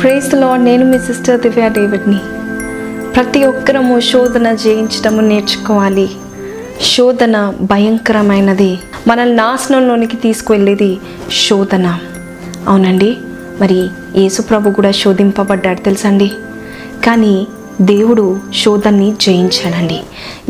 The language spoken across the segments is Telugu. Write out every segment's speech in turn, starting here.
ప్రేస్ లార్డ్ నేను మీ సిస్టర్ దివ్య డేవిడ్ని ప్రతి ఒక్కరము శోధన జయించడము నేర్చుకోవాలి. శోధన భయంకరమైనది. మనల్ని నాశనంలోనికి తీసుకువెళ్ళేది శోధన. అవునండి. మరి యేసుప్రభు కూడా శోధింపబడ్డాడు తెలుసండి. కానీ దేవుడు శోధన్ని జయించాడండి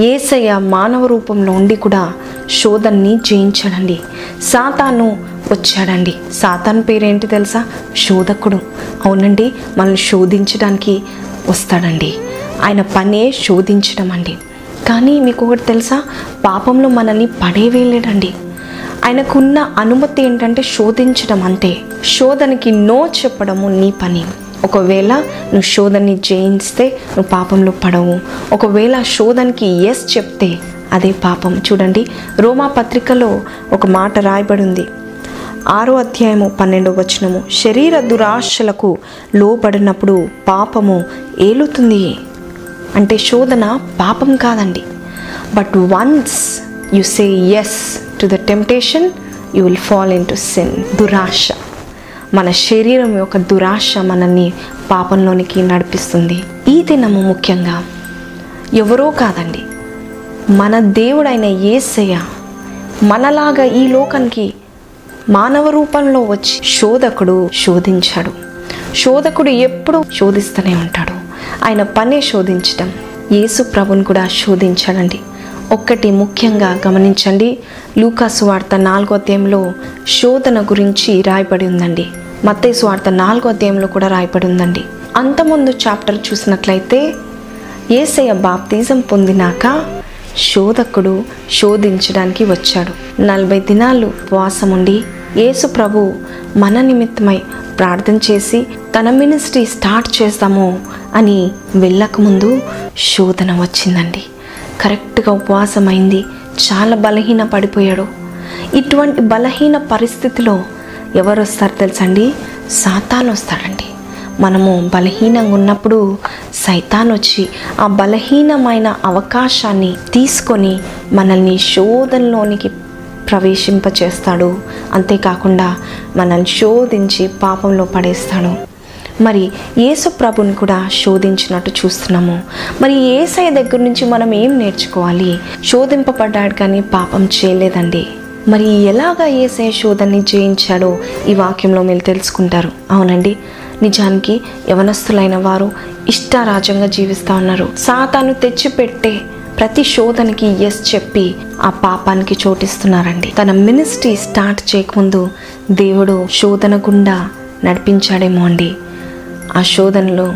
ఏసయ్య మానవ రూపంలో ఉండి కూడా శోధన్ని జయించాడండి సాతాను వచ్చాడండి. సాతాన్ పేరేంటి తెలుసా? శోధకుడు. అవునండి మనల్ని శోధించడానికి వస్తాడండి. ఆయన పనే శోధించడం అండి కానీ మీకు ఒకటి తెలుసా? పాపంలో మనల్ని పడేవేయలేడండి. ఆయనకున్న అనుమతి ఏంటంటే శోధించడం అంతే. శోధనకి నో చెప్పడము నీ పని. ఒకవేళ నువ్వు శోధనని జయించితే నువ్వు పాపంలో పడవు. ఒకవేళ శోధనకి ఎస్ చెప్తే అదే పాపం. చూడండి రోమా పత్రికలో ఒక మాట రాయబడి ఉంది ఆరో అధ్యాయము పన్నెండో వచనము. శరీర దురాశలకు లోబడినప్పుడు పాపము ఏలుతుంది? అంటే శోధన పాపం కాదండి. But once you say yes to the temptation you will fall into sin దురాశ. మన శరీరం యొక్క దురాశ మనల్ని పాపంలోనికి నడిపిస్తుంది. ఈ దినము ముఖ్యంగా ఎవరో కాదండి మన దేవుడైన ఏసయ్య మనలాగా ఈ లోకానికి మానవ రూపంలో వచ్చి శోధకుడు శోధించాడు. శోధకుడు ఎప్పుడు శోధిస్తూనే ఉంటాడు. ఆయన పనే శోధించడం యేసు ప్రభుని కూడా శోధించాడండి. ఒక్కటి ముఖ్యంగా గమనించండి. లూకాసు వార్త నాలుగో అధ్యాయంలో శోధన గురించి రాయబడి ఉందండి. మత్తయి వార్త నాలుగో అధ్యాయంలో కూడా రాయబడి ఉందండి. అంతముందు చాప్టర్ చూసినట్లయితే ఏసయ్య బాప్తిజం పొందినాక శోధకుడు శోధించడానికి వచ్చాడు. నలభై దినాలు ఉపవాసం ఉండి యేసు ప్రభు మన నిమిత్తమై ప్రార్థన చేసి తన మినిస్ట్రీ స్టార్ట్ చేస్తాము అని వెళ్ళకముందు శోధన వచ్చిందండి. కరెక్ట్గా ఉపవాసం అయింది చాలా బలహీన పడిపోయాడు. ఇటువంటి బలహీన పరిస్థితిలో ఎవరు వస్తారు తెలుసండి? సాతాను వస్తాడండి. మనము బలహీనంగా ఉన్నప్పుడు సైతాన్ వచ్చి ఆ బలహీనమైన అవకాశాన్ని తీసుకొని మనల్ని శోధనలోనికి ప్రవేశింపచేస్తాడు. అంతేకాకుండా మనల్ని శోధించి పాపంలో పడేస్తాడు. మరి యేసు ప్రభుని కూడా శోధించినట్టు చూస్తున్నాము. మరి ఏసఐ దగ్గర నుంచి మనం ఏం నేర్చుకోవాలి? శోధింపబడ్డాడు కానీ పాపం చేయలేదండి. మరి ఎలాగా ఏసఐ శోధనని జయించాడో ఈ వాక్యంలో మీరు తెలుసుకుంటారు. అవునండి. నిజానికి యవనస్తులైన వారు ఇష్టారాజ్యంగా జీవిస్తూ ఉన్నారు. సాతాను తెచ్చిపెట్టే ప్రతి శోధనకి ఎస్ చెప్పి ఆ పాపానికి చోటిస్తున్నారండి. తన మినిస్ట్రీ స్టార్ట్ చేయకముందు దేవుడు శోధన గుండా నడిపించాడేమో అండి. ఆ శోధనలో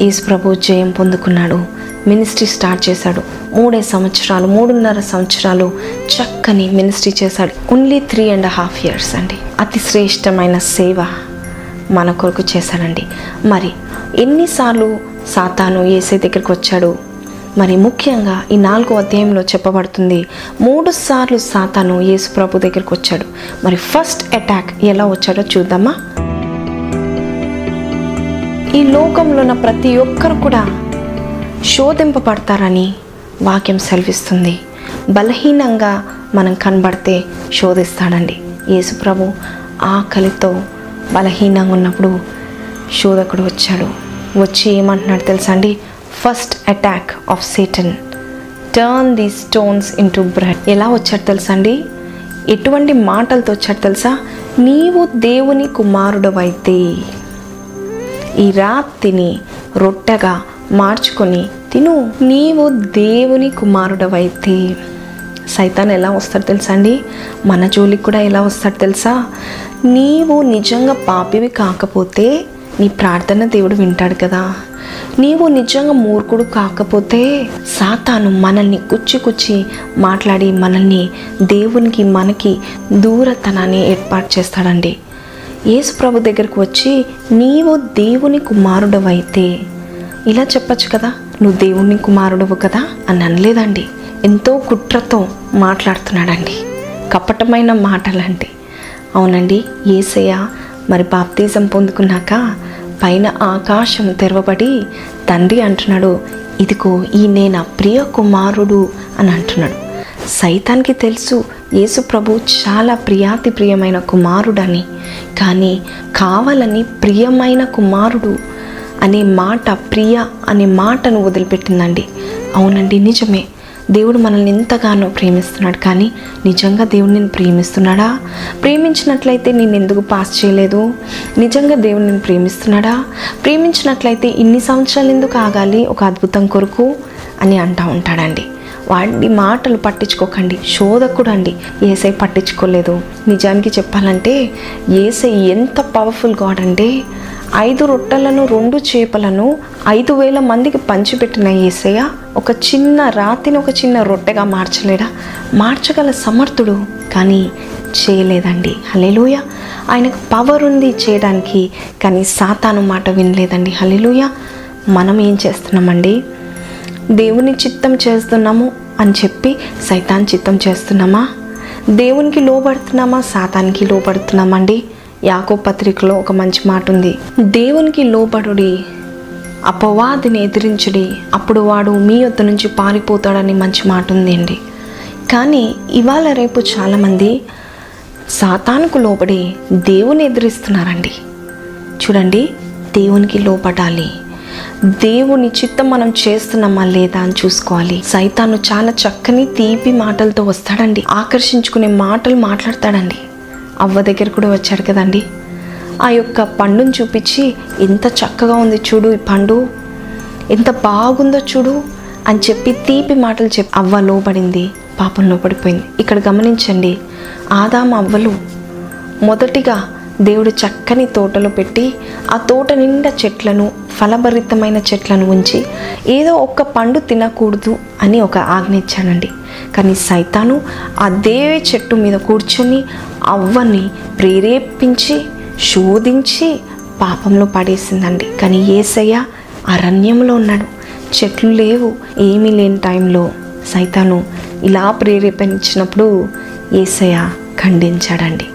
ఈసు ప్రభు జయం పొందుకున్నాడు. మినిస్ట్రీ స్టార్ట్ చేశాడు. మూడే సంవత్సరాలు మూడున్నర సంవత్సరాలు చక్కని మినిస్ట్రీ చేశాడు. Only three and half years అండి. అతి శ్రేష్టమైన సేవ మన కొరకు చేశాడండి. మరి ఎన్నిసార్లు సాతాను ఏసే దగ్గరికి వచ్చాడు? మరి ముఖ్యంగా ఈ నాలుగో అధ్యాయంలో చెప్పబడుతుంది మూడు సార్లు సాతాను యేసు ప్రభు దగ్గరికి వచ్చాడు. మరి ఫస్ట్ అటాక్ ఎలా వచ్చాడో చూద్దామా? ఈ లోకంలో ఉన్న ప్రతి ఒక్కరు కూడా శోధింపబడతారని వాక్యం సెలవిస్తుంది. బలహీనంగా మనం కనబడితే శోధిస్తాడండి. యేసుప్రభు ఆకలితో బలహీనంగా ఉన్నప్పుడు శోధకుడు వచ్చాడు. వచ్చి ఏమంటున్నాడు తెలుసా అండి first attack of Satan turn the stones into bread. ఎలా వచ్చాడు తెలుసా అండి ఎటువంటి మాటలతో వచ్చాడు తెలుసా? నీవు దేవుని కుమారుడవైతే. ఈ రాత్రిని రొట్టెగా మార్చుకొని తిను. నీవు దేవుని కుమారుడవైతే. సైతాన్ ఎలా వస్తాడు తెలుసా అండి? మన జోలికి కూడా ఎలా వస్తాడు తెలుసా? నీవు నిజంగా పాపివి కాకపోతే నీ ప్రార్థన దేవుడు వింటాడు కదా. నీవు నిజంగా మూర్ఖుడు కాకపోతే సాతాను మనల్ని కుచ్చి కుచ్చి మాట్లాడి మనల్ని దేవునికి మనకి దూరతనాన్ని ఏర్పాటు చేస్తాడండి. యేసు ప్రభు దగ్గరకు వచ్చి నీవు దేవుని కుమారుడవైతే ఇలా చెప్పచ్చు కదా? నువ్వు దేవుని కుమారుడవు కదా? అని అనలేదండి. ఎంతో కుట్రతో మాట్లాడుతున్నాడండి. కపటమైన మాటలండి. అవునండి ఏసయ్య మరి బాప్తీజం పొందుకున్నాక పైన ఆకాశం తెరవబడి తండ్రి అంటున్నాడు ఇదిగో ఈ నేను ప్రియ కుమారుడు అని అంటున్నాడు. సైతానికి తెలుసు యేసు ప్రభు చాలా ప్రియాతి ప్రియమైన కుమారుడని. కానీ కావాలని ప్రియమైన కుమారుడు అనే మాట ప్రియ అనే మాటను వదిలిపెట్టిందండి. అవునండి నిజమే. దేవుడు మనల్ని ఎంతగానో ప్రేమిస్తున్నాడు. కానీ నిజంగా దేవుడు నేను ప్రేమిస్తున్నాడా? ప్రేమించినట్లయితే నేను ఎందుకు పాస్ చేయలేదు? నిజంగా దేవుడు నేను ప్రేమిస్తున్నాడా? ప్రేమించినట్లయితే ఇన్ని సంవత్సరాలు ఎందుకు ఆగాలి? ఒక అద్భుతం కొరకు అని అంటూ ఉంటాడండి. వాడి మాటలు పట్టించుకోకండి శోధకుడు అండి ఏసై పట్టించుకోలేదు. నిజానికి చెప్పాలంటే ఏసై ఎంత పవర్ఫుల్ గాడ్ అంటే ఐదు రొట్టెలను రెండు చేపలను ఐదు వేల మందికి పంచిపెట్టిన ఏసయ్య ఒక చిన్న రాతిని ఒక చిన్న రొట్టెగా మార్చలేడా? మార్చగల సమర్థుడు కానీ చేయలేదండి. హలేలుయ ఆయనకు పవర్ ఉంది చేయడానికి కానీ సాతాను మాట వినలేదండి. హలేలుయ మనం ఏం చేస్తున్నామండి? దేవుని చిత్తం చేస్తున్నాము అని చెప్పి సైతాన్ చిత్తం చేస్తున్నామా? దేవునికి లోబడుతున్నామా? సాతానికి లోబడుతున్నామండి? యాకో పత్రికలో ఒక మంచి మాట ఉంది. దేవునికి లోబడుడి అపవాదిని ఎదిరించుడి అప్పుడు వాడు మీ యొద్ద నుంచి పారిపోతాడని మంచి మాట ఉందండి కానీ ఇవాళ రేపు చాలామంది సాతానుకు లోబడి దేవుని ఎదిరిస్తున్నారండి. చూడండి దేవునికి లోపడాలి దేవుని చిత్తం మనం చేస్తున్నామా లేదా అని చూసుకోవాలి. సైతాను చాలా చక్కని తీపి మాటలతో వస్తాడండి. ఆకర్షించుకునే మాటలు మాట్లాడతాడండి. అవ్వ దగ్గర కూడా వచ్చాడు కదండి. ఆ యొక్క పండుని చూపించి ఎంత చక్కగా ఉంది చూడు ఈ పండు. ఎంత బాగుందో చూడు అని చెప్పి తీపి మాటలు చెప్పి అవ్వ లోబడింది పాపంలో పడిపోయింది. ఇక్కడ గమనించండి ఆదామ అవ్వలు మొదటిగా దేవుడు చక్కని తోటలో పెట్టి ఆ తోట నిండా చెట్లను ఫలభరితమైన చెట్లను ఉంచి ఏదో ఒక్క పండు తినకూడదు అని ఒక ఆజ్ఞ ఇచ్చానండి. కానీ సైతాను అదే చెట్టు మీద కూర్చొని అవ్వని ప్రేరేపించి శోధించి పాపంలో పడేసిందండి. కానీ ఏసయ్య అరణ్యంలో ఉన్నాడు. చెట్లు లేవు ఏమీ లేని టైంలో సైతాను ఇలా ప్రేరేపించినప్పుడు ఏసయ్య ఖండించాడండి.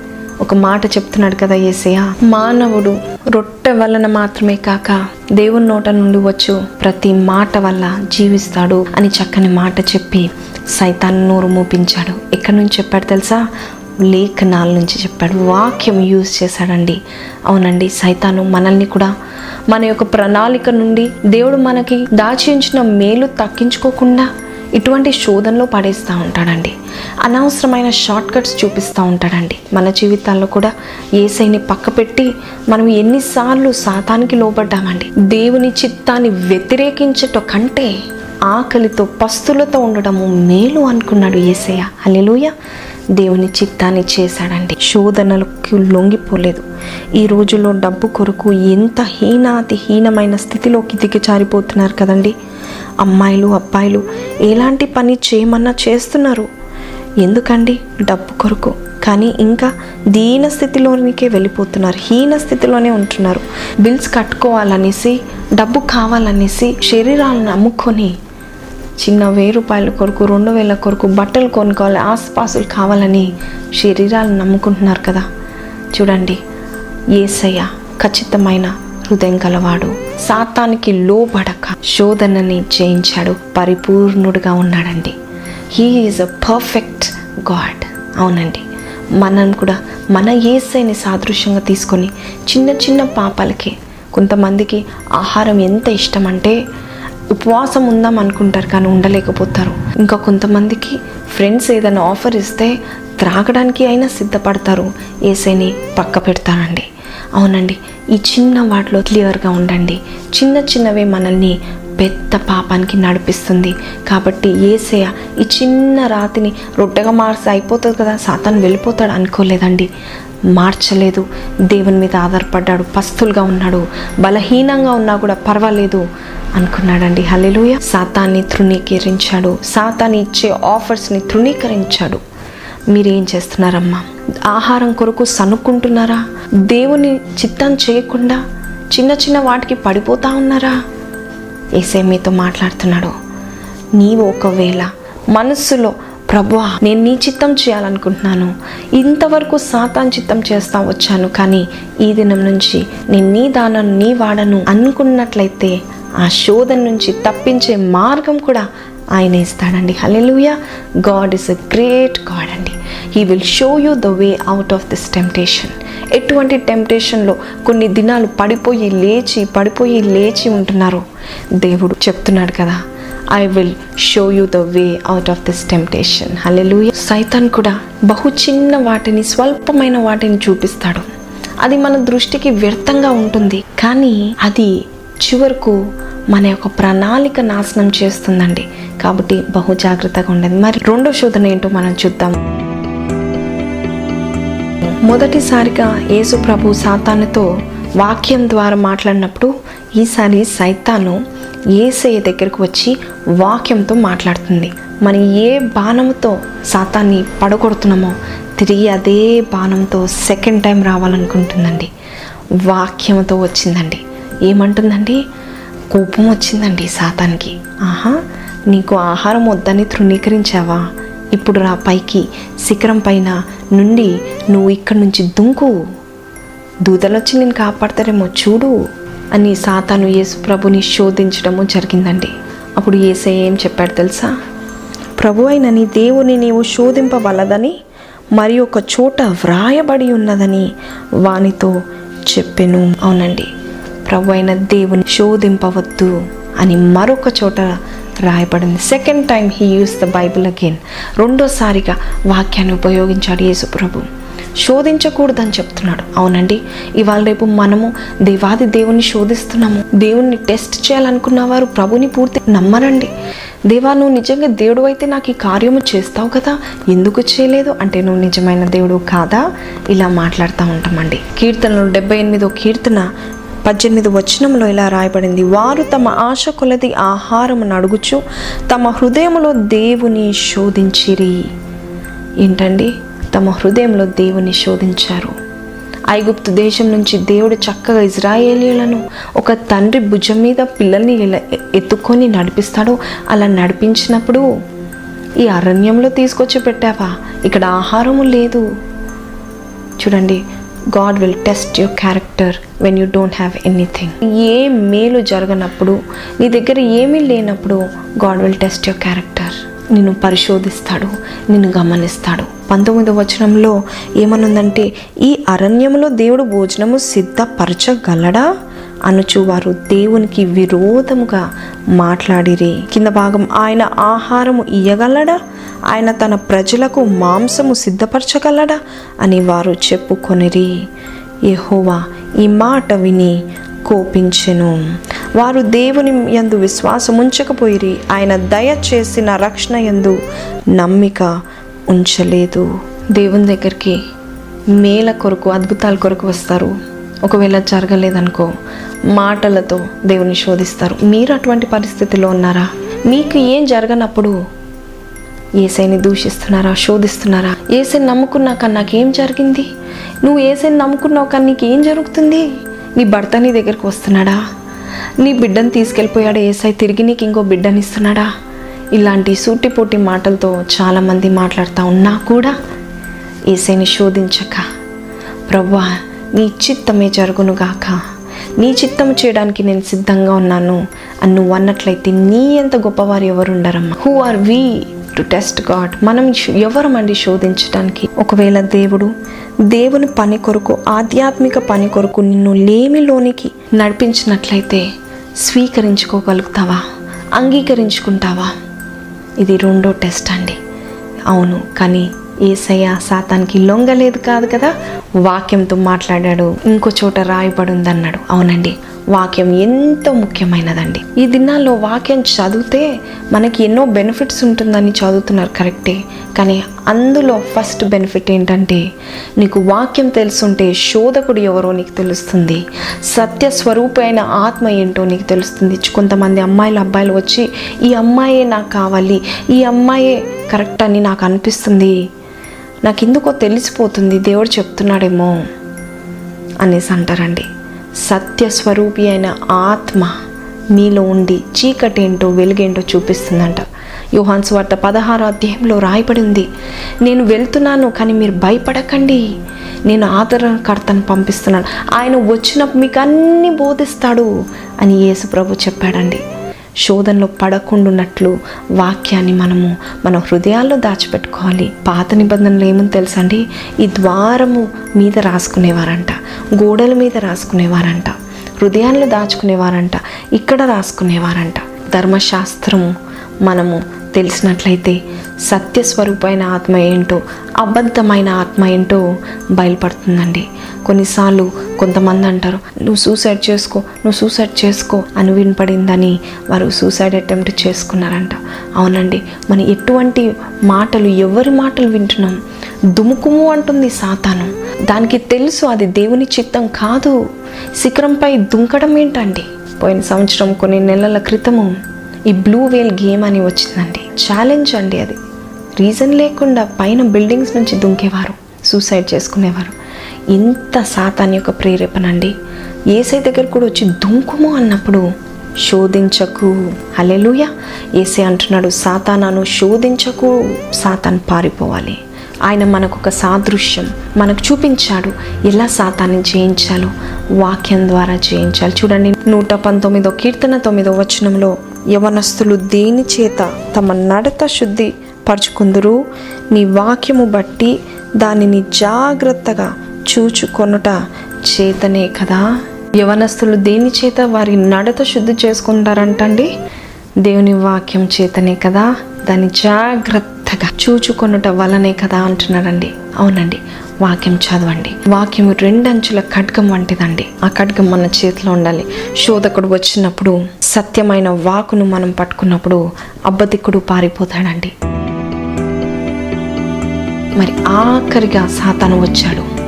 ఒక మాట చెప్తున్నాడు కదా ఏసయ్య? మానవుడు రొట్టె వలన మాత్రమే కాక దేవుని నోట నుండి వచ్చు ప్రతి మాట వల్ల జీవిస్తాడు అని చక్కని మాట చెప్పి సైతాన్ నోరు మూపించాడు. ఎక్కడి నుంచి చెప్పాడు తెలుసా? లేఖనాల నుంచి చెప్పాడు. వాక్యం యూజ్ చేశాడండి. అవునండి సైతాను మనల్ని కూడా మన యొక్క ప్రణాళిక నుండి దేవుడు మనకి దాచి ఉంచిన మేలు తక్కించుకోకుండా ఇటువంటి శోధనలో పడేస్తూ ఉంటాడండి. అనవసరమైన షార్ట్ కట్స్ చూపిస్తూ ఉంటాడండి. మన జీవితాల్లో కూడా ఏసైని పక్కపెట్టి మనం ఎన్నిసార్లు శాతానికి లోబడ్డామండి. దేవుని చిత్తాన్ని వ్యతిరేకించట కంటే ఆకలితో పస్తులతో ఉండడము మేలు అనుకున్నాడు ఏసయ్య. అల్లెలుయ దేవుని చిత్తాన్ని చేశాడండి. శోధనలకు లొంగిపోలేదు. ఈ రోజుల్లో డబ్బు కొరకు ఎంత హీనాతి హీనమైన స్థితిలోకి దిగజారిపోతున్నారు కదండి. అమ్మాయిలు అబ్బాయిలు ఎలాంటి పని చేయమన్నా చేస్తున్నారు. ఎందుకండి? డబ్బు కొరకు. కానీ ఇంకా దీన స్థితిలోనికే వెళ్ళిపోతున్నారు. హీన స్థితిలోనే ఉంటున్నారు. బిల్స్ కట్టుకోవాలనేసి డబ్బు కావాలనేసి శరీరాలను అమ్ముకొని చిన్న వెయ్యి రూపాయల కొరకు రెండు వేల కొరకు బట్టలు కొనుక్కోవాలి ఆసుపాసులు కావాలని శరీరాలు నమ్ముకుంటున్నారు కదా. చూడండి ఏసయ్య ఖచ్చితమైన హృదయం గలవాడు. సాతానికి లోబడక శోధనని జయించాడు పరిపూర్ణుడిగా ఉన్నాడండి. He is a perfect God అవునండి. మనం కూడా మన ఏసైని సాదృశ్యంగా తీసుకొని చిన్న చిన్న పాపాలకి కొంతమందికి ఆహారం ఎంత ఇష్టం అంటే ఉపవాసం ఉందాం అనుకుంటారు కానీ ఉండలేకపోతారు. ఇంకా కొంతమందికి ఫ్రెండ్స్ ఏదైనా ఆఫర్ ఇస్తే త్రాగడానికి అయినా సిద్ధపడతారు. ఏసైని పక్క పెడతారండి అవునండి ఈ చిన్న వాటిలో క్లియర్గా ఉండండి. చిన్న చిన్నవే మనల్ని పెద్ద పాపానికి నడిపిస్తుంది. కాబట్టి ఏసయ ఈ చిన్న రాతిని రొట్టెగా మార్చి అయిపోతుంది కదా సాతాను వెళ్ళిపోతాడు అనుకోలేదండి. మార్చలేదు. దేవుని మీద ఆధారపడ్డాడు పస్తులుగా ఉన్నాడు బలహీనంగా ఉన్నా కూడా పర్వాలేదు అనుకున్నాడండి. హలెలుయ సాతాన్ని తృణీకరించాడు. సాతాన్ని ఇచ్చే ఆఫర్స్ని తృణీకరించాడు. మీరేం చేస్తున్నారమ్మా? ఆహారం కొరకు సనుక్కుంటున్నారా? దేవుని చిత్తం చేయకుండా చిన్న చిన్న వాటికి పడిపోతా ఉన్నారా? ఏసే మీతో మాట్లాడుతున్నాడు. నీవు ఒకవేళ మనస్సులో ప్రభువా నేను నీ చిత్తం చేయాలనుకుంటున్నాను. ఇంతవరకు సాతాన్ చిత్తం చేస్తా వచ్చాను కానీ ఈ దినం నుంచి నేను నీ దానను నీ వాడను అనుకున్నట్లయితే ఆ శోధన నుంచి తప్పించే మార్గం కూడా ఆయన ఇస్తాడండి. Hallelujah God is a great God అండి. He will show you the way out of this temptation. ఎటువంటి టెంప్టేషన్లో కొన్ని దినాలు పడిపోయి లేచి పడిపోయి లేచి ఉంటున్నారో దేవుడు చెప్తున్నాడు కదా. I will show you the way out of this temptation hallelujah సైతాన్ కూడా బహు చిన్న వాటిని స్వల్పమైన వాటిని చూపిస్తాడు. అది మన దృష్టికి వ్యర్థంగా ఉంటుంది. కానీ అది చివరకు మన యొక్క ప్రణాళిక నాశనం చేస్తుందండి. కాబట్టి బహు జాగ్రత్తగా ఉండండి. మరి రెండో శోధన ఏంటో మనం చూద్దాం. మొదటిసారిగా యేసు ప్రభు సాతానుతో వాక్యం ద్వారా మాట్లాడినప్పుడు ఈసారి సైతాను ఏసయ్య దగ్గరకు వచ్చి వాక్యంతో మాట్లాడుతుంది. మనం ఏ బాణంతో సాతాన్ని పడగొడుతున్నామో తిరిగి అదే బాణంతో సెకండ్ టైం రావాలనుకుంటుందండి. వాక్యంతో వచ్చిందండి. ఏమంటుందండి? కోపం వచ్చిందండి సాతానికి. ఆహా నీకు ఆహారం వద్దని తృణీకరించావా? ఇప్పుడు రా పైకి శిఖరం పైన నుండి నువ్వు ఇక్కడి నుంచి దుంకు. దూతలొచ్చి నేను కాపాడతారేమో చూడు అని సాతాను యేసు ప్రభుని శోధించడము జరిగిందండి. అప్పుడు ఏసే ఏం చెప్పాడు తెలుసా? ప్రభు అయిన నీ దేవుని నీవు శోధింపవలదని మరి ఒక చోట వ్రాయబడి ఉన్నదని వానితో చెప్పెను. అవునండి. ప్రభు అయిన దేవుని శోధింపవద్దు అని మరొక చోట రాయబడింది. Second time he uses the Bible again రెండోసారిగా వాక్యాన్ని ఉపయోగించాడు యేసుప్రభు. శోధించకూడదని చెప్తున్నాడు. అవునండి ఇవాళ రేపు మనము దేవాది దేవుని శోధిస్తున్నాము. దేవుణ్ణి టెస్ట్ చేయాలనుకున్న వారు ప్రభుని పూర్తి నమ్మరండి. దేవా నువ్వు నిజంగా దేవుడు అయితే నాకు ఈ కార్యము చేస్తావు కదా? ఎందుకు చేయలేదు? అంటే నువ్వు నిజమైన దేవుడు కాదా? ఇలా మాట్లాడుతూ ఉంటామండి. కీర్తనలు డెబ్బై ఎనిమిదో కీర్తన పద్దెనిమిది వచనంలో ఇలా రాయబడింది. వారు తమ ఆశ కొలది ఆహారమును అడుగుచు తమ హృదయంలో దేవుని శోధించిరి. ఏంటండి? తమ హృదయంలో దేవుని శోధించారు. ఐగుప్తు దేశం నుంచి దేవుడు చక్కగా ఇజ్రాయేలీలను ఒక తండ్రి భుజం మీద పిల్లల్ని ఇలా ఎత్తుకొని నడిపిస్తాడో అలా నడిపించినప్పుడు ఈ అరణ్యంలో తీసుకొచ్చి పెట్టావా? ఇక్కడ ఆహారము లేదు. చూడండి God will test your character when you don't have anything ఏ మేలు జరగనప్పుడు నీ దగ్గర ఏమీ లేనప్పుడు God will test your character నిన్ను పరిశోధిస్తాడు నిన్ను గమనిస్తాడు. పంతొమ్మిదవ వచనంలో ఏమనుందంటే ఈ అరణ్యంలో దేవుడు భోజనము సిద్ధపరచగలడా? అనుచు వారు దేవునికి విరోధముగా మాట్లాడిరి. కింద భాగం ఆయన ఆహారము ఇయ్యగలడా? ఆయన తన ప్రజలకు మాంసము సిద్ధపరచగలడా? అని వారు చెప్పుకొనిరి. యహోవా ఈ మాట విని కోపించెను. వారు దేవుని యందు విశ్వాసం ఉంచకపోయిరి. ఆయన దయ చేసిన రక్షణ యందు నమ్మిక ఉంచలేదు. దేవుని దగ్గరికి మేల కొరకు అద్భుతాల కొరకు వస్తారు. ఒకవేళ జరగలేదనుకో మాటలతో దేవుని శోధిస్తారు. మీరు అటువంటి పరిస్థితిలో ఉన్నారా? మీకు ఏం జరగనప్పుడు ఏసైని దూషిస్తున్నారా శోధిస్తున్నారా? ఏసైని నమ్ముకున్నాక నాకేం జరిగింది? నువ్వు ఏసైని నమ్ముకున్నావు కానీ నీకు ఏం జరుగుతుంది? నీ భర్త నీ దగ్గరికి వస్తున్నాడా? నీ బిడ్డను తీసుకెళ్ళిపోయాడు ఏసై తిరిగి నీకు ఇంకో బిడ్డని ఇస్తున్నాడా? ఇలాంటి సూటిపోటి మాటలతో చాలామంది మాట్లాడుతూ ఉన్నా కూడా ఏసైని శోధించక. ప్రవ్వా నీ చిత్తమే జరుగునుగాక. నీ చిత్తము చేయడానికి నేను సిద్ధంగా ఉన్నాను. అని నువ్వు అన్నట్లయితే నీ ఎంత గొప్పవారు ఎవరు ఉండరమ్మా who are we to test God మనం ఎవరమండి శోధించడానికి ఒకవేళ దేవుడు దేవుని పని కొరకు ఆధ్యాత్మిక పని కొరకు నిన్ను లేమిలోనికి నడిపించినట్లయితే స్వీకరించుకోగలుగుతావా? అంగీకరించుకుంటావా? ఇది రెండో టెస్ట్ అండి. అవును కానీ ఏసయ్య సాతానికి లొంగలేదు కాదు కదా? వాక్యంతో మాట్లాడాడు. ఇంకో చోట రాయబడి ఉందన్నాడు అవునండి వాక్యం ఎంతో ముఖ్యమైనదండి. ఈ దినాల్లో వాక్యం చదివితే మనకి ఎన్నో బెనిఫిట్స్ ఉంటుందని చదువుతున్నారు కరెక్టే. కానీ అందులో ఫస్ట్ బెనిఫిట్ ఏంటంటే నీకు వాక్యం తెలుసుంటే శోధకుడు ఎవరో నీకు తెలుస్తుంది. సత్య స్వరూపమైన ఆత్మ ఏంటో నీకు తెలుస్తుంది. కొంతమంది అమ్మాయిలు అబ్బాయిలు వచ్చి ఈ అమ్మాయే నాకు కావాలి. ఈ అమ్మాయే కరెక్ట్ అని నాకు అనిపిస్తుంది. నాకు ఎందుకో తెలిసిపోతుంది దేవుడు చెప్తున్నాడేమో అనేసి అంటారండి. సత్య స్వరూపి అయిన ఆత్మ మీలో ఉండి చీకటి ఏంటో వెలుగేంటో చూపిస్తుందంట. యోహాన్స్ వార్త పదహారు అధ్యాయంలో రాయబడి ఉంది. నేను వెళ్తున్నాను కానీ మీరు భయపడకండి. నేను ఆదరణకర్తను పంపిస్తున్నాను. ఆయన వచ్చినప్పుడు మీకు అన్నీ బోధిస్తాడు అని యేసు ప్రభు చెప్పాడండి. శోధనలో పడకుండాన్నట్లు వాక్యాన్ని మనము మన హృదయాల్లో దాచిపెట్టుకోవాలి. పాత నిబంధనలు ఏమని తెలుసండి? ఈ ద్వారము మీద రాసుకునేవారంట గోడల మీద రాసుకునేవారంట హృదయాల్లో దాచుకునేవారంట ఇక్కడ రాసుకునేవారంట. ధర్మశాస్త్రము మనము తెలిసినట్లయితే సత్యస్వరూపమైన ఆత్మ ఏంటో అబద్ధమైన ఆత్మ ఏంటో బయలుపడుతుందండి. కొన్నిసార్లు కొంతమంది అంటారు నువ్వు సూసైడ్ చేసుకో నువ్వు సూసైడ్ చేసుకో అని వినపడిందని వారు సూసైడ్ అటెంప్ట్ చేసుకున్నారంట. అవునండి మనం ఎటువంటి మాటలు ఎవరి మాటలు వింటున్నాం? దుముకుము అంటుంది సాతాను. దానికి తెలుసు అది దేవుని చిత్తం కాదు. శిఖరంపై దుంకడం ఏంటండి? పోయిన సంవత్సరం కొన్ని నెలల క్రితము ఈ బ్లూ వేల్ గేమ్ అని వచ్చిందండి. ఛాలెంజ్ అండి అది. రీజన్ లేకుండా పైన బిల్డింగ్స్ నుంచి దుంకేవారు సూసైడ్ చేసుకునేవారు. ఇంత సాతాన్ యొక్క ప్రేరేపణ అండి. ఏసై దగ్గర కూడా వచ్చి దుంకుము అన్నప్పుడు శోధించకు. అలెలుయ ఏసే అంటున్నాడు సాతానాను శోధించకు సాతాన్ పారిపోవాలి. ఆయన మనకు ఒక సాదృశ్యం మనకు చూపించాడు ఎలా సాతాన్ని జయించాలో వాక్యం ద్వారా జయించాలి. చూడండి నూట పంతొమ్మిదో కీర్తన తొమ్మిదో వచనంలో యవనస్తులు దేని చేత తమ నడత శుద్ధి పరుచుకుందురు? నీ వాక్యము బట్టి దానిని జాగ్రత్తగా చూచుకొనుట చేతనే కదా? యవనస్తులు దేని చేత వారి నడత శుద్ధి చేసుకుంటారంటండి? దేవుని వాక్యం చేతనే కదా? దాన్ని జాగ్రత్తగా చూచుకొనుట వలనే కదా అంటున్నాడండి. అవునండి. వాక్యం చదవండి. వాక్యం రెండంచుల ఖడ్గం వంటిదండి. ఆ ఖడ్గం మన చేతిలో ఉండాలి. శోధకుడు వచ్చినప్పుడు సత్యమైన వాకును మనం పట్టుకున్నప్పుడు అబ్బదిక్కుడు పారిపోతాడండి. మరి ఆఖరిగా సాతాను వచ్చాడు.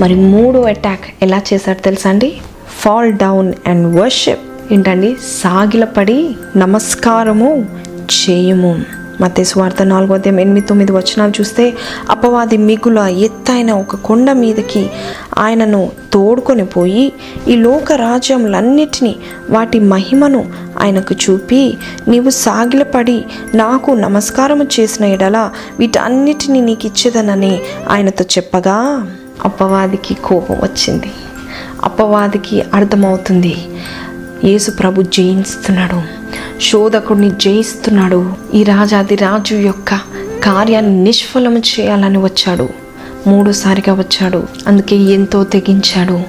మరి మూడో అటాక్ ఎలా చేశాడు తెలుసా అండి? ఫాల్ డౌన్ అండ్ వర్షిప్ ఏంటండి? సాగిలపడి నమస్కారము చేయము. మతే స్వార్థ నాలుగో అధ్యాయం ఎనిమిది తొమ్మిది వచనాలు చూస్తే అపవాది మిగుల ఎత్తైన ఒక కొండ మీదకి ఆయనను తోడుకొని పోయి ఈ లోక రాజ్యములన్నిటినీ వాటి మహిమను ఆయనకు చూపి నీవు సాగిలపడి నాకు నమస్కారము చేసిన ఎడల వీటన్నిటినీ నీకు ఇచ్చేదనని ఆయనతో చెప్పగా అపవాదికి కోపం వచ్చింది. అపవాదికి అర్థమవుతుంది. యేసు ప్రభు జయించుతున్నాడు. శోధకుడిని జయిస్తున్నాడు. ఈ రాజాది రాజు యొక్క కార్యాన్ని నిష్ఫలం చేయాలని వచ్చాడు. మూడోసారిగా వచ్చాడు. అందుకే ఎంతో తెగించాడు.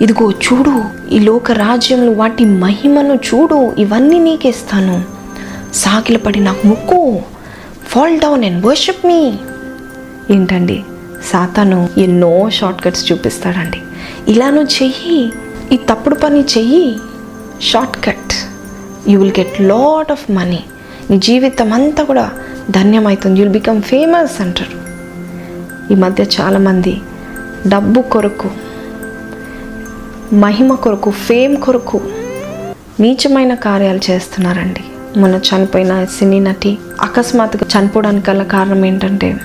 ఇదిగో చూడు ఈ లోక రాజ్యములు వాటి మహిమను చూడు. ఇవన్నీ నీకేస్తాను సాకిలపడి నాకు ముక్కు fall down and worship me ఏంటండి? సాతాను ఎన్నో షార్ట్ కట్స్ చూపిస్తాడండి. ఇలాను చెయ్యి ఈ తప్పుడు పని చెయ్యి. Shortcut you will get lot of money నీ జీవితం అంతా కూడా ధన్యమవుతుంది. యుల్ బికమ్ ఫేమస్ అంటారు. ఈ మధ్య చాలామంది డబ్బు కొరకు మహిమ కొరకు ఫేమ్ కొరకు నీచమైన కార్యాలు చేస్తున్నారండి. మొన్న చనిపోయిన సినీ నటి అకస్మాత్తుగా చనిపోవడానికి గల కారణం ఏంటంటే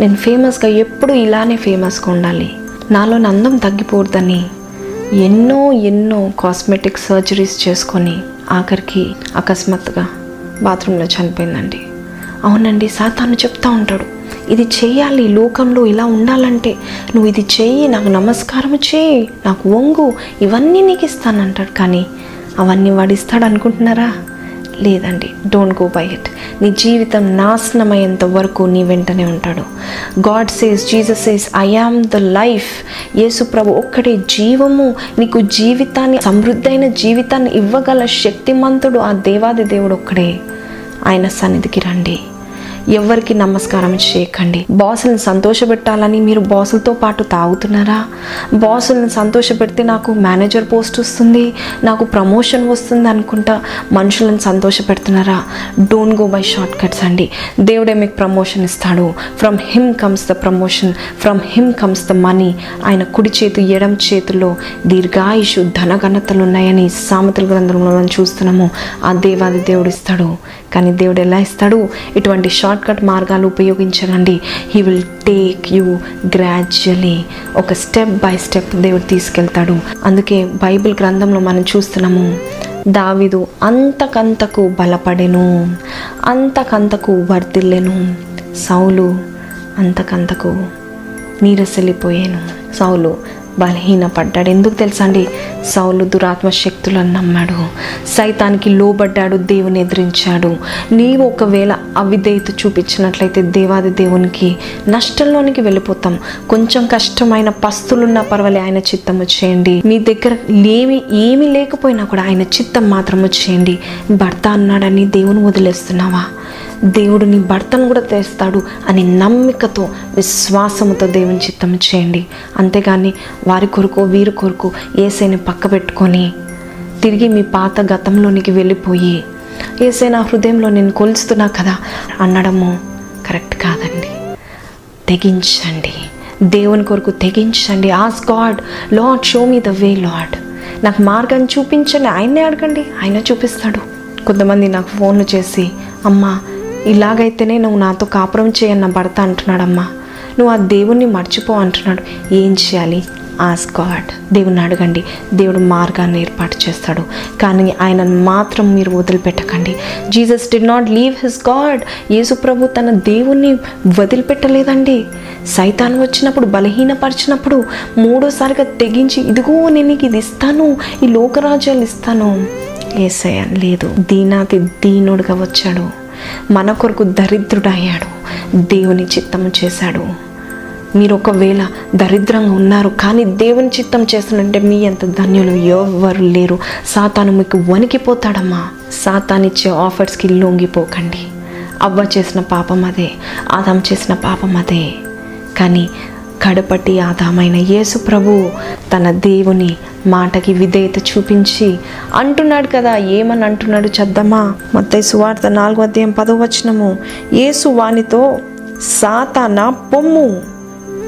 నేను ఫేమస్గా ఎప్పుడు ఇలానే ఫేమస్గా ఉండాలి. నాలో అందం తగ్గిపోద్దని ఎన్నో ఎన్నో కాస్మెటిక్ సర్జరీస్ చేసుకొని ఆఖరికి అకస్మాత్తుగా బాత్రూంలో చనిపోయిందండి. అవునండి సాతాను చెప్తా ఉంటాడు. ఇది చేయాలి లోకంలో ఇలా ఉండాలంటే నువ్వు ఇది చెయ్యి నాకు నమస్కారం చేయి నాకు వంగు ఇవన్నీ నీకు ఇస్తానంటాడు. కానీ అవన్నీ వాడిస్తాడు అనుకుంటున్నారా లేదండి. డోంట్ గో బై ఇట్ నీ జీవితం నాశనమయ్యేంత వరకు నీ వెంటనే ఉంటాడు. God says Jesus says I am the life యేసు ప్రభు ఒక్కడే జీవము. నీకు జీవితాన్ని సమృద్ధైన జీవితాన్ని ఇవ్వగల శక్తిమంతుడు ఆ దేవాది దేవుడు ఒక్కడే. ఆయన సన్నిధికి రండి. ఎవరికి నమస్కారం చేయకండి. బాసులను సంతోషపెట్టాలని మీరు బాసులతో పాటు తాగుతున్నారా? బాసులను సంతోషపెడితే నాకు మేనేజర్ పోస్ట్ వస్తుంది నాకు ప్రమోషన్ వస్తుంది అనుకుంటా మనుషులను సంతోషపెడుతున్నారా? Don't go by short cuts అండి. దేవుడే మీకు ప్రమోషన్ ఇస్తాడు. From him comes the promotion from him comes the money ఆయన కుడి చేతి ఎడం చేతుల్లో దీర్ఘాయుషు ధనఘనతలు ఉన్నాయని సామెతల గ్రంథంలో మనం చూస్తున్నాము. ఆ దేవాది దేవుడు ఇస్తాడు. కానీ దేవుడు ఎలా ఇస్తాడు? ఇటువంటి షార్ట్ కట్ మార్గాలు ఉపయోగించకండి. He will take you gradually ఒక స్టెప్ బై స్టెప్ దేవుడు తీసుకెళ్తాడు. అందుకే బైబిల్ గ్రంథంలో మనం చూస్తున్నాము దావిదు అంతకంతకు బలపడెను అంతకంతకు వర్ధిల్లెను. సౌలు అంతకంతకు నీరసలిపోయాను సౌలు బలహీనపడ్డాడు. ఎందుకు తెలుసా అండి సౌలు దురాత్మ శక్తులను నమ్మాడు. సైతానికి లోబడ్డాడు దేవుని ఎదిరించాడు. నీవు ఒకవేళ అవిధేయత చూపించినట్లయితే దేవాది దేవునికి నష్టంలోనికి వెళ్ళిపోతాం. కొంచెం కష్టమైన పస్తులున్నా పర్వాలే ఆయన చిత్తము చేయండి. మీ దగ్గర లేమి ఏమీ లేకపోయినా కూడా ఆయన చిత్తం మాత్రము చేయండి. భర్త అన్నాడని దేవుని వదిలేస్తున్నావా? దేవుడు నీ భర్తను కూడా తెస్తాడు అని నమ్మికతో విశ్వాసముతో దేవుని చిత్తం చేయండి. అంతేగాని వారి కొరకు వీరి కొరకు ఏసైని పక్క పెట్టుకొని తిరిగి మీ పాత గతంలోనికి వెళ్ళిపోయి ఏసై నా హృదయంలో నేను కొలుస్తున్నా కదా అనడము కరెక్ట్ కాదండి. తెగించండి. దేవుని కొరకు తెగించండి. Ask God Lord show me the way Lord నాకు మార్గాన్ని చూపించండి. ఆయన్నే అడగండి. ఆయన చూపిస్తాడు. కొంతమంది నాకు ఫోన్లు చేసి అమ్మా ఇలాగైతేనే నువ్వు నాతో కాపురం చేయన్న భర్త అంటున్నాడమ్మా. నువ్వు ఆ దేవుణ్ణి మర్చిపో అంటున్నాడు. ఏం చేయాలి? ఆస్ గాడ్ దేవుని అడగండి. దేవుడు మార్గాన్ని ఏర్పాటు చేస్తాడు. కానీ ఆయనను మాత్రం మీరు వదిలిపెట్టకండి. Jesus did not leave his God యేసు ప్రభు తన దేవుణ్ణి వదిలిపెట్టలేదండి. సైతాన్ వచ్చినప్పుడు బలహీనపరిచినప్పుడు మూడోసారిగా తెగించి ఇదిగో నేను నీకు ఇది ఇస్తాను. ఈ లోకరాజ్యాలు ఇస్తాను. ఏసయ్య లేదు. దీనాతి దీనుడుగా వచ్చాడు. మన కొరకు దరిద్రుడయ్యాడు. దేవుని చిత్తము చేశాడు. మీరు ఒకవేళ దరిద్రంగా ఉన్నారు కానీ దేవుని చిత్తం చేస్తున్నంటే మీ అంత ధన్యులు ఎవ్వరు లేరు. సాతాను మీకు వణికిపోతాడమ్మా. సాతానిచ్చే ఆఫర్స్కి లొంగిపోకండి. అవ్వ చేసిన పాపం అదే ఆదాం చేసిన పాపం అదే. కానీ కడపటి ఆదామైన యేసు ప్రభు తన దేవుని మాటకి విధేయత చూపించి అంటున్నాడు కదా ఏమని అంటున్నాడు చద్దమా మత్తయి సువార్త నాలుగో అధ్యాయం పదో వచనము. యేసు వానితో సాతాన పొమ్ము.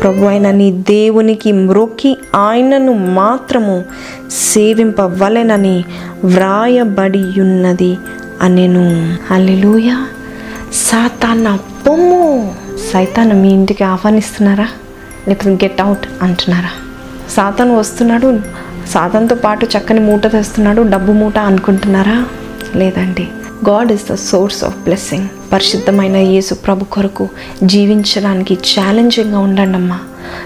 ప్రభు అయిన నీ దేవునికి మ్రొక్కి ఆయనను మాత్రము సేవింపవలెనని వ్రాయబడి ఉన్నది అనెను. అల్లెలుయ సాతాన పొమ్ము. సైతాన్ మీ ఇంటికి ఆహ్వానిస్తున్నారా? లేకపోతే గెట్ అవుట్ అంటున్నారా? సాతను వస్తున్నాడు సాతంతో పాటు చక్కని మూట తెస్తున్నాడు డబ్బు మూట అనుకుంటున్నారా? లేదండి. God is the source of blessing పరిశుద్ధమైన యేసు ప్రభు కొరకు జీవించడానికి ఛాలెంజింగ్గా ఉండండి అమ్మా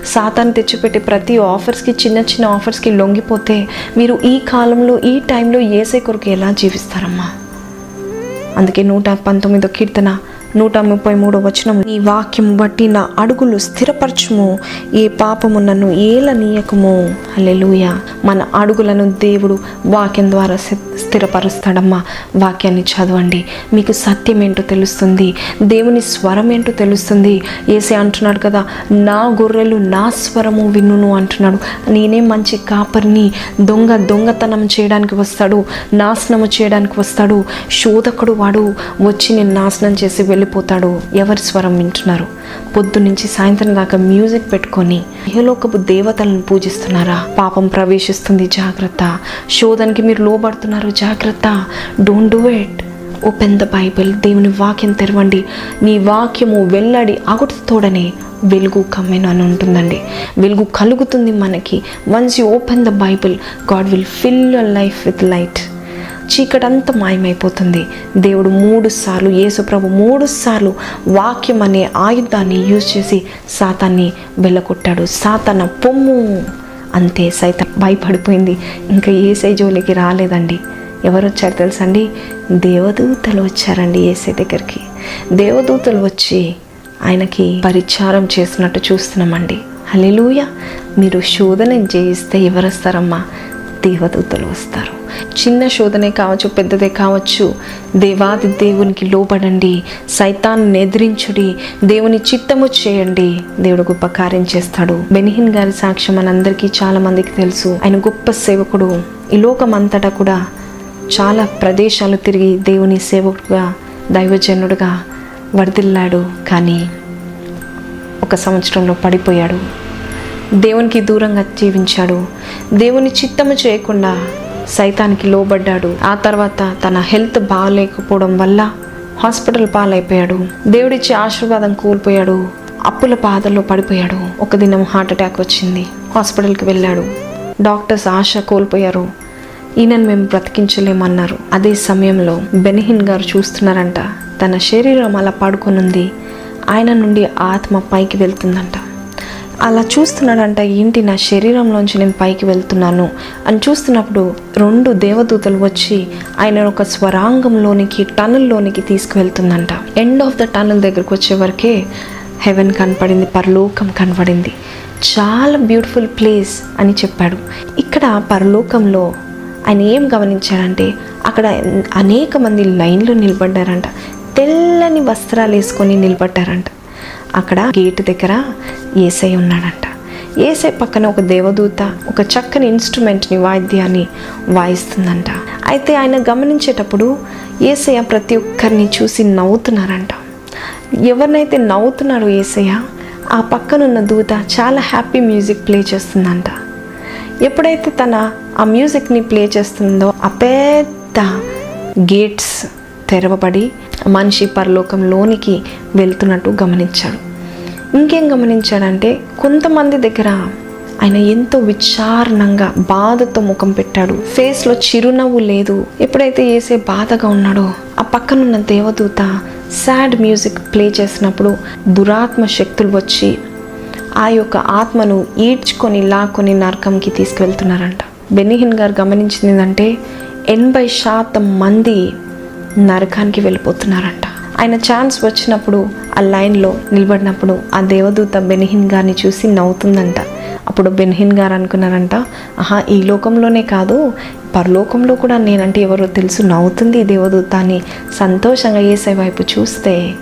సాతాను తెచ్చిపెట్టే ప్రతి ఆఫర్స్కి చిన్న చిన్న ఆఫర్స్కి లొంగిపోతే మీరు ఈ కాలంలో ఈ టైంలో ఏసే కొరకు ఎలా జీవిస్తారమ్మా? అందుకే నూట పంతొమ్మిదో కీర్తన నూట ముప్పై మూడు వచనం నీ వాక్యం బట్టి నా అడుగులు స్థిరపరచుము. ఏ పాపము నన్ను ఏలనీయకము. అల్లెలుయ మన అడుగులను దేవుడు వాక్యం ద్వారా స్థిరపరుస్తాడమ్మా. వాక్యాన్ని చదవండి. మీకు సత్యం ఏంటో తెలుస్తుంది. దేవుని స్వరం ఏంటో తెలుస్తుంది. ఏసే అంటున్నాడు కదా నా గొర్రెలు నా స్వరము వినును అంటున్నాడు. నేనే మంచి కాపరిని. దొంగ దొంగతనం చేయడానికి వస్తాడు. నాశనము చేయడానికి వస్తాడు. శోధకుడు వాడు. వచ్చి నేను నాశనం చేసి వెళ్ళిపోతాడు ఎవరి స్వరం వింటున్నారు? పొద్దు నుంచి సాయంత్రం దాకా మ్యూజిక్ పెట్టుకొని ఇహలోకపు దేవతలను పూజిస్తున్నారా? పాపం ప్రవేశిస్తుంది జాగ్రత్త. శోధనకి మీరు లోబడుతున్నారు జాగ్రత్త. Don't do it open the Bible దేవుని వాక్యం తెరవండి. నీ వాక్యము వెల్లడి అగుడుతోడనే వెలుగు కమ్మెను అని ఉంటుందండి. వెలుగు కలుగుతుంది మనకి. Once you open the Bible God will fill your life with light చీకటంతా మాయమైపోతుంది. దేవుడు మూడు సార్లు యేసుప్రభు మూడు సార్లు వాక్యం అనే ఆయుధాన్ని యూజ్ చేసి సాతాన్ని వెళ్ళగొట్టాడు. సాతాన పొమ్ము అంతే సైతం భయపడిపోయింది. ఇంకా ఏసై జోలికి రాలేదండి. ఎవరు వచ్చారు తెలుసండి? దేవదూతలు వచ్చారండి ఏసై దగ్గరికి. దేవదూతలు వచ్చి ఆయనకి పరిచారం చేసినట్టు చూస్తున్నామండి. హల్లెలూయా! మీరు శోధన జయిస్తే ఎవరు వస్తారమ్మా? దేవదూతలు వస్తారు. చిన్న శోధనే కావచ్చు పెద్దదే కావచ్చు. దేవాది దేవునికి లోబడండి సైతాన్ని ఎదిరించుడి దేవుని చిత్తము చేయండి. దేవుడు గొప్ప కార్యం చేస్తాడు. బెనిహిన్ గారి సాక్ష్యం మనందరికీ చాలా మందికి తెలుసు. ఆయన గొప్ప సేవకుడు. ఈ లోకమంతటా కూడా చాలా ప్రదేశాలు తిరిగి దేవుని సేవకుడుగా దైవజనుడుగా వర్దిల్లాడు. కానీ ఒక సంవత్సరంలో పడిపోయాడు. దేవునికి దూరంగా జీవించాడు. దేవుని చిత్తము చేయకుండా సైతానికి లోబడ్డాడు. ఆ తర్వాత తన హెల్త్ బాగాలేకపోవడం వల్ల హాస్పిటల్ పాలైపోయాడు. దేవుడిచ్చే ఆశీర్వాదం కోల్పోయాడు. అప్పుల బాధల్లో పడిపోయాడు. ఒక దినం హార్ట్ అటాక్ వచ్చింది. హాస్పిటల్కి వెళ్ళాడు. డాక్టర్స్ ఆశ కోల్పోయారు. ఈయనను మేము బ్రతికించలేమన్నారు. అదే సమయంలో బెనిహిన్ గారు చూస్తున్నారంట. తన శరీరం అలా పడుకొనుంది. ఆయన నుండి ఆత్మ పైకి వెళ్తుందంట. అలా చూస్తున్నాడంట ఏంటి నా శరీరంలోంచి నేను పైకి వెళ్తున్నాను? అని చూస్తున్నప్పుడు రెండు దేవదూతలు వచ్చి ఆయన ఒక స్వరాంగంలోనికి టనల్లోనికి తీసుకువెళ్తుందంట. ఎండ్ ఆఫ్ ద టనల్ దగ్గరకు వచ్చే వరకే హెవెన్ కనపడింది పరలోకం కనపడింది. చాలా బ్యూటిఫుల్ ప్లేస్ అని చెప్పాడు. ఇక్కడ పరలోకంలో ఆయన ఏం గమనించాడంటే అక్కడ అనేక మంది లైన్లో నిలబడ్డారంట. తెల్లని వస్త్రాలు వేసుకొని నిలబడ్డారంట. అక్కడ గేట్ దగ్గర ఏసై ఉన్నాడంట. ఏసై పక్కన ఒక దేవదూత ఒక చక్కని ఇన్స్ట్రుమెంట్ని వాయిద్యాన్ని వాయిస్తుందంట. అయితే ఆయన గమనించేటప్పుడు ఏసయ్య ప్రతి ఒక్కరిని చూసి నవ్వుతున్నారంట. ఎవరినైతే నవ్వుతున్నారో ఏసయ్య ఆ పక్కనున్న దూత చాలా హ్యాపీ మ్యూజిక్ ప్లే చేస్తుందంట. ఎప్పుడైతే తన ఆ మ్యూజిక్ని ప్లే చేస్తుందో ఆ పెద్ద గేట్స్ తెరవబడి మనిషి పరలోకంలోనికి వెళ్తున్నట్టు గమనించాడు. ఇంకేం గమనించాడంటే కొంతమంది దగ్గర ఆయన ఎంతో విచారణంగా బాధతో ముఖం పెట్టాడు. ఫేస్లో చిరునవ్వు లేదు. ఎప్పుడైతే ఏసే బాధగా ఉన్నాడో ఆ పక్కనున్న దేవదూత సాడ్ మ్యూజిక్ ప్లే చేసినప్పుడు దురాత్మ శక్తులు వచ్చి ఆ యొక్క ఆత్మను ఈడ్చుకొని లాక్కొని నరకంకి తీసుకువెళ్తున్నారంట. బెనిహిన్ గారు గమనించింది ఏంటంటే ఎనభై శాతం మంది నరకానికి వెళ్ళిపోతున్నారంట. ఆయన ఛాన్స్ వచ్చినప్పుడు ఆ లైన్లో నిలబడినప్పుడు ఆ దేవదూత బెనిహిన్ గారిని చూసి నవ్వుతుందంట. అప్పుడు బెన్హిన్ గారు అనుకున్నారంట ఆహా ఈ లోకంలోనే కాదు పరలోకంలో కూడా నేనంటే ఎవరో తెలుసు నవ్వుతుంది దేవదూత అని సంతోషంగా ఏసై వైపు చూస్తే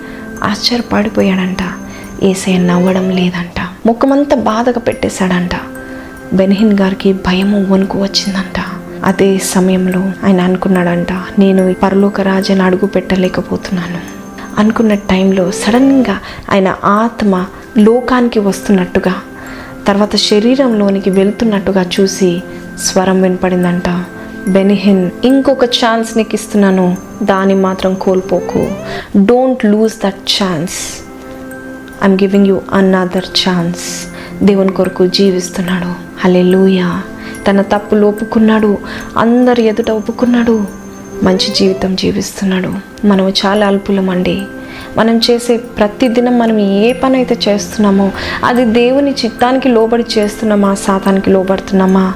ఆశ్చర్యపడిపోయాడంట. ఏసై నవ్వడం లేదంట. ముఖమంతా బాధగా పెట్టేశాడంట. బెన్హిన్ గారికి భయము వణుకు వచ్చిందంట. అదే సమయంలో ఆయన అనుకున్నాడంట నేను ఈ పరలోక రాజని అడుగు పెట్టలేకపోతున్నాను. అనుకున్న టైంలో సడన్గా ఆయన ఆత్మ లోకానికి వస్తున్నట్టుగా తర్వాత శరీరంలోనికి వెళ్తున్నట్టుగా చూసి స్వరం వినపడిందంట బెనిహిన్ ఇంకొక ఛాన్స్ నీకు ఇస్తున్నాను దాన్ని మాత్రం కోల్పోకు. Don't lose that chance. I'm giving you another chance. దేవుని కొరకు జీవిస్తున్నాడు. హలెలూయా తన తప్పులు ఒప్పుకున్నాడు. అందరి ఎదుట ఒప్పుకున్నాడు. మంచి జీవితం జీవిస్తున్నాడు. మనము చాలా అల్పులమండి. మనం చేసే ప్రతిదినం మనం ఏ పని అయితే చేస్తున్నామో అది దేవుని చిత్తానికి లోబడి చేస్తున్నామా సాతానికి లోబడుతున్నామా?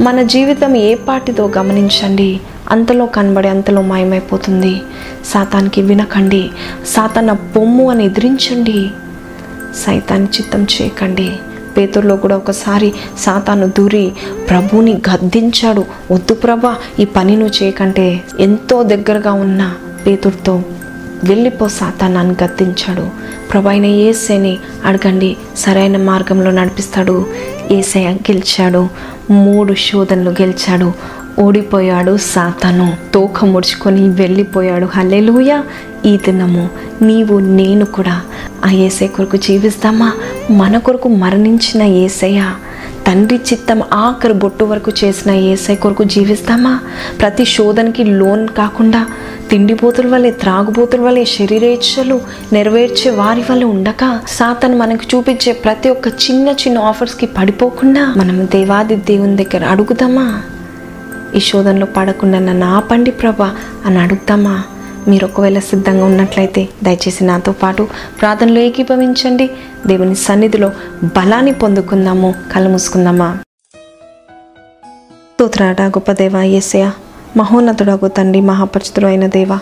మన జీవితం ఏ పాటిదో గమనించండి. అంతలో కనబడి అంతలో మాయమైపోతుంది. సాతానికి వినకండి. సాతాన బొమ్ము అని ఎదిరించండి. సైతాన్ని చిత్తం చేయకండి. పేతుల్లో కూడా ఒకసారి సాతాను దూరి ప్రభుని గద్దించాడు. వద్దు ప్రభా ఈ పని నువ్వు చేయకంటే ఎంతో దగ్గరగా ఉన్న పేతుడితో వెళ్ళిపో సాతానాన్ని గద్దించాడు. ప్రభైన అయిన ఏసేని అడగండి. సరైన మార్గంలో నడిపిస్తాడు. ఏసయ గెలిచాడు. మూడు శోధనలు గెలిచాడు. ఓడిపోయాడు సాతను. తోక ముడుచుకొని వెళ్ళిపోయాడు. హల్లెలూయా. ఈ దినము నీవు నేను కూడా ఆ ఏసై కొరకు జీవిస్తామా? మన కొరకు మరణించిన ఏసయ్య. తండ్రి చిత్తం ఆఖరి బొట్టు వరకు చేసిన ఏసై కొరకు జీవిస్తామా? ప్రతి శోధనకి లోన్ కాకుండా తిండిపోతుల వల్లే త్రాగుబోతుల వల్లే శరీరేచ్ఛలు నెరవేర్చే వారి వల్ల ఉండక సాతను మనకు చూపించే ప్రతి ఒక్క చిన్న చిన్న ఆఫర్స్కి పడిపోకుండా మనం దేవాది దేవుని దగ్గర అడుగుదామా? ఈ శోధనలో పడకుండా నన్ను ఆపండి ప్రభా అని అడుగుతామా మీరు ఒకవేళ సిద్ధంగా ఉన్నట్లయితే దయచేసి నాతో పాటు ప్రార్థనలో ఏకీభవించండి. దేవుని సన్నిధిలో బలాన్ని పొందుకుందాము. కళ్ళు మూసుకుందామా? స్తోత్రాట గొప్ప దేవ ఏసయ మహోన్నతుడగు తండ్రి మహాపరిచితుడు అయిన దేవ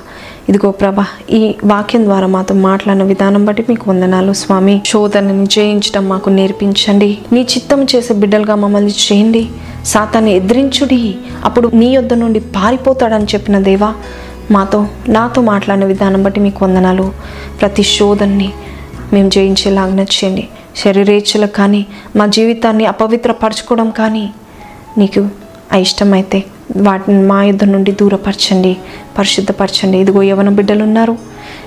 ఇదిగో ప్రభ ఈ వాక్యం ద్వారా మాతో మాట్లాడిన విధానం బట్టి మీకు వందనాలు స్వామి. శోధనని జయించడం మాకు నేర్పించండి. నీ చిత్తం చేసే బిడ్డలుగా మమ్మల్ని చేయండి. సాతాన్ని ఎదిరించుడి. అప్పుడు నీ యొద్ద నుండి పారిపోతాడని చెప్పిన దేవా మాతో నాతో మాట్లాడిన విధానం బట్టి మీకు వందనాలు. ప్రతి శోధన్ని మేము జయించేలాగా చేయండి. శరీరేచ్ఛలకు కానీ మా జీవితాన్ని అపవిత్రపరచుకోవడం కానీ నీకు ఇష్టమైతే వాటిని మా యుద్ధ నుండి దూరపరచండి పరిశుద్ధపరచండి. ఇదిగో యవన బిడ్డలు ఉన్నారు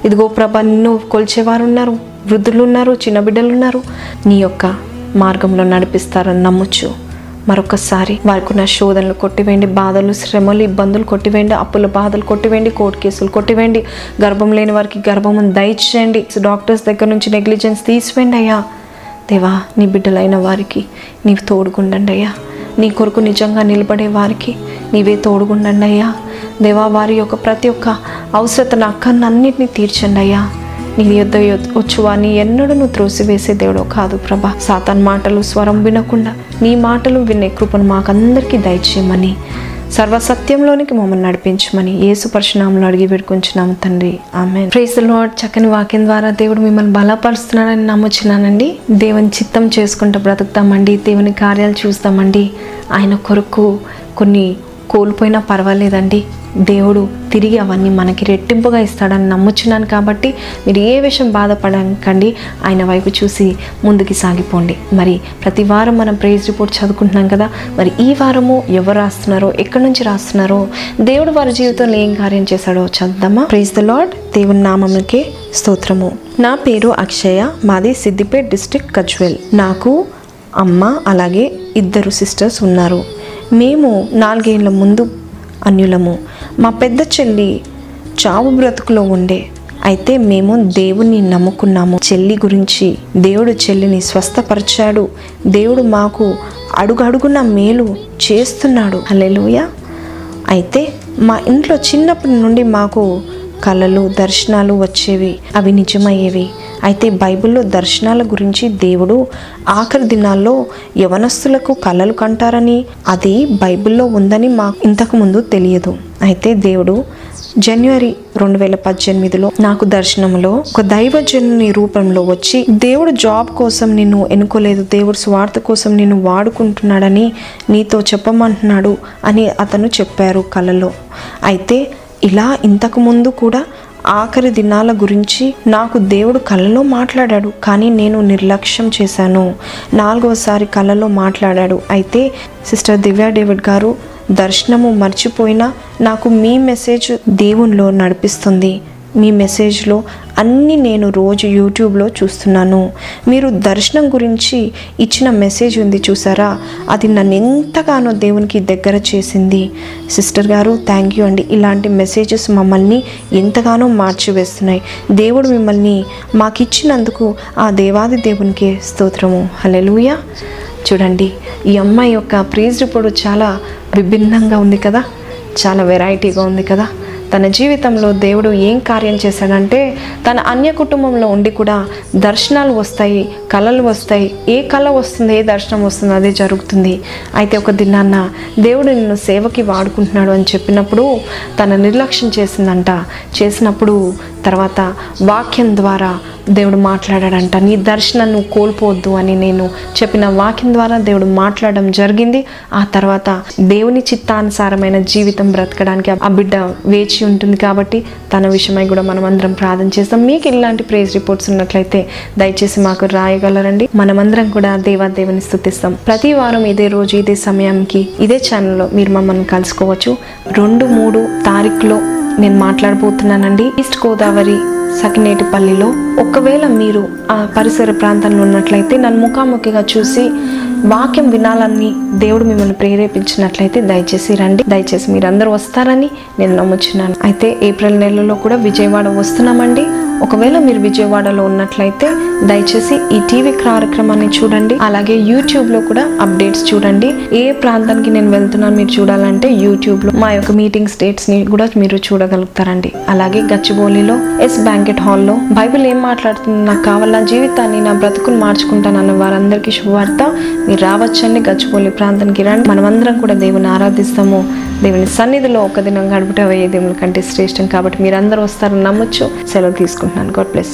ఇదిగో ప్రభ నిన్ను కొలిచేవారు ఉన్నారు వృద్ధులు ఉన్నారు చిన్న బిడ్డలు ఉన్నారు నీ యొక్క మార్గంలో నడిపిస్తారని నమ్మొచ్చు మరొకసారి వారికి శోధనలు కొట్టివేయండి బాధలు శ్రమలు ఇబ్బందులు కొట్టివేయండి అప్పుల బాధలు కొట్టివేయండి కోర్టు కేసులు కొట్టివేయండి. గర్భం లేని వారికి గర్భం దయచేయండి. డాక్టర్స్ దగ్గర నుంచి నెగ్లిజెన్స్ తీసివేయండి అయ్యా. దేవా నీ బిడ్డలైన వారికి నీవు తోడుగుండండి అయ్యా. నీ కొరకు నిజంగా నిలబడే వారికి నీవే తోడుగుండండి అయ్యా. దేవా వారి యొక్క ప్రతి ఒక్క అవసరతను అక్కన్నన్నింటినీ తీర్చండి అయ్యా. నీ యుద్ధ వచ్చు అని ఎన్నడూ నువ్వు త్రోసివేసే దేవుడో కాదు ప్రభా. సాతాన్ మాటలు స్వరం వినకుండా నీ మాటలు వినే కృపను మాకందరికీ దయచేయమని. సర్వసత్యంలోనికి మమ్మల్ని నడిపించమని యేసు పరిశునామంలో అడిగి పెట్టుకుంటున్నాము తండ్రి. ఆమె ప్రేస్ లార్డ్ చక్కని వాక్యం ద్వారా దేవుడు మిమ్మల్ని బలపరుస్తున్నాడని నమ్ముచున్నానండి. దేవుని చిత్తం చేసుకుంటూ బ్రతుకుతామండి. దేవుని కార్యాలు చూస్తామండి. ఆయన కొరకు కొన్ని కోల్పోయినా పర్వాలేదండి. దేవుడు తిరిగి అవన్నీ మనకి రెట్టింపుగా ఇస్తాడని నమ్ముచున్నాను కాబట్టి మీరు ఏ విషయం బాధపడకండి. ఆయన వైపు చూసి ముందుకి సాగిపోండి. మరి ప్రతి వారం మనం ప్రైజ్ రిపోర్ట్ చదువుకుంటున్నాం కదా మరి ఈ వారము ఎవరు రాస్తున్నారో ఎక్కడి నుంచి రాస్తున్నారో దేవుడు వారి జీవితంలో ఏం కార్యం చేశాడో చదువుదామా? ప్రైజ్ ద లార్డ్ దేవుని నామములకే స్తోత్రము. నా పేరు అక్షయ మాది సిద్దిపేట్ డిస్ట్రిక్ట్ కజ్వెల్. నాకు అమ్మ అలాగే ఇద్దరు సిస్టర్స్ ఉన్నారు. మేము నాలుగేళ్ళ ముందు అన్యులము. మా పెద్ద చెల్లి చావు బ్రతుకులో ఉండే. అయితే మేము దేవుణ్ణి నమ్ముకున్నాము. చెల్లి గురించి దేవుడు చెల్లిని స్వస్థపరిచాడు. దేవుడు మాకు అడుగడుగున మేలు చేస్తున్నాడు. అలెలుయ అయితే మా ఇంట్లో చిన్నప్పటి నుండి మాకు కళలు దర్శనాలు వచ్చేవి. అవి నిజమయ్యేవి. అయితే బైబిల్లో దర్శనాల గురించి దేవుడు ఆఖరి దినాల్లో యవనస్తులకు కళలు కంటారని అది బైబిల్లో ఉందని మాకు ఇంతకు ముందు తెలియదు. అయితే దేవుడు జనవరి రెండు వేల పద్దెనిమిదిలో నాకు దర్శనంలో ఒక దైవజనుని రూపంలో వచ్చి దేవుడు జాబ్ కోసం నిన్ను ఎన్నుకోలేదు దేవుడు స్వార్థ కోసం నిన్ను వాడుకుంటున్నాడని నీతో చెప్పమంటున్నాడు అని అతను చెప్పారు కలలో. అయితే ఇలా ఇంతకుముందు కూడా ఆఖరి దినాల గురించి నాకు దేవుడు కళ్ళలో మాట్లాడాడు కానీ నేను నిర్లక్ష్యం చేశాను. నాలుగోసారి కళ్ళలో మాట్లాడాడు. అయితే సిస్టర్ దివ్యా డేవిడ్ గారు దర్శనము మర్చిపోయినా నాకు మీ మెసేజ్ దేవునిలో నడిపిస్తుంది. మీ మెసేజ్లో అన్నీ నేను రోజు యూట్యూబ్లో చూస్తున్నాను. మీరు దర్శనం గురించి ఇచ్చిన మెసేజ్ ఉంది చూసారా? అది నన్ను ఎంతగానో దేవునికి దగ్గర చేసింది. సిస్టర్ గారు థ్యాంక్ యూ అండి. ఇలాంటి మెసేజెస్ మమ్మల్ని ఎంతగానో మార్చివేస్తున్నాయి. దేవుడు మిమ్మల్ని మాకు ఇచ్చినందుకు ఆ దేవాది దేవునికి స్తోత్రము. హలెలుయ చూడండి ఈ అమ్మాయి యొక్క ప్రీజ్ రిపోర్ట్ చాలా విభిన్నంగా ఉంది కదా? చాలా వెరైటీగా ఉంది కదా? తన జీవితంలో దేవుడు ఏం కార్యం చేశాడంటే తన అన్య కుటుంబంలో ఉండి కూడా దర్శనాలు వస్తాయి కళలు వస్తాయి. ఏ కళ వస్తుంది ఏ దర్శనం వస్తుందో అదే జరుగుతుంది. అయితే ఒక దినాన్న దేవుడు నిన్ను సేవకి వాడుకుంటున్నాడు అని చెప్పినప్పుడు తన నిర్లక్ష్యం చేసిందంట. చేసినప్పుడు తర్వాత వాక్యం ద్వారా దేవుడు మాట్లాడాడంట నీ దర్శనం నువ్వు కోల్పోవద్దు అని నేను చెప్పిన వాక్యం ద్వారా దేవుడు మాట్లాడడం జరిగింది. ఆ తర్వాత దేవుని చిత్తానుసారమైన జీవితం బ్రతకడానికి ఆ బిడ్డ వేచి ఉంటుంది కాబట్టి తన విషయమై కూడా మనం అందరం ప్రార్థన చేస్తాం. మీకు ఇలాంటి ప్రేస్ రిపోర్ట్స్ ఉన్నట్లయితే దయచేసి మాకు రాయగలరండి. మనమందరం కూడా దేవాదేవుని స్థుతిస్తాం. ప్రతి వారం ఇదే రోజు ఇదే సమయానికి ఇదే ఛానల్లో మీరు మమ్మల్ని కలుసుకోవచ్చు. రెండు మూడు తారీఖులో నేను మాట్లాడబోతున్నానండి. ఈస్ట్ గోదావరి సకినేటిపల్లిలో. ఒకవేళ మీరు ఆ పరిసర ప్రాంతంలో ఉన్నట్లయితే నన్ను ముఖాముఖిగా చూసి వాక్యం వినాలని దేవుడు మిమ్మల్ని ప్రేరేపించినట్లయితే దయచేసి రండి. దయచేసి మీరందరూ వస్తారని నేను నమ్ముచున్నాను. అయితే ఏప్రిల్ నెలలో కూడా విజయవాడ వస్తున్నామండి. ఒకవేళ మీరు విజయవాడలో ఉన్నట్లయితే దయచేసి ఈ టీవీ కార్యక్రమాన్ని చూడండి. అలాగే యూట్యూబ్లో కూడా అప్డేట్స్ చూడండి. ఏ ప్రాంతానికి నేను వెళ్తున్నాను మీరు చూడాలంటే యూట్యూబ్లో మా యొక్క మీటింగ్స్ స్టేట్స్ని కూడా మీరు చూడగలుగుతారండి. అలాగే గచ్చిబౌలిలో ఎస్ బ్యాంకెట్ హాల్లో బైబిల్ ఏం మాట్లాడుతుంది? నాకు కావాల? జీవితాన్ని నా బ్రతుకుని మార్చుకుంటానన్న వారందరికీ శుభవార్త. మీరు రావచ్చండి. గచ్చిబౌలి ప్రాంతానికి రండి. మనమందరం కూడా దేవుని ఆరాధిస్తాము. దేవుని సన్నిధిలో ఒక దినం గడుపుట వేయ దేవుని కంటే శ్రేష్టం. కాబట్టి మీరందరూ వస్తారని నమ్మొచ్చు సెలవు తీసుకుంటున్నాను గాడ్ బ్లెస్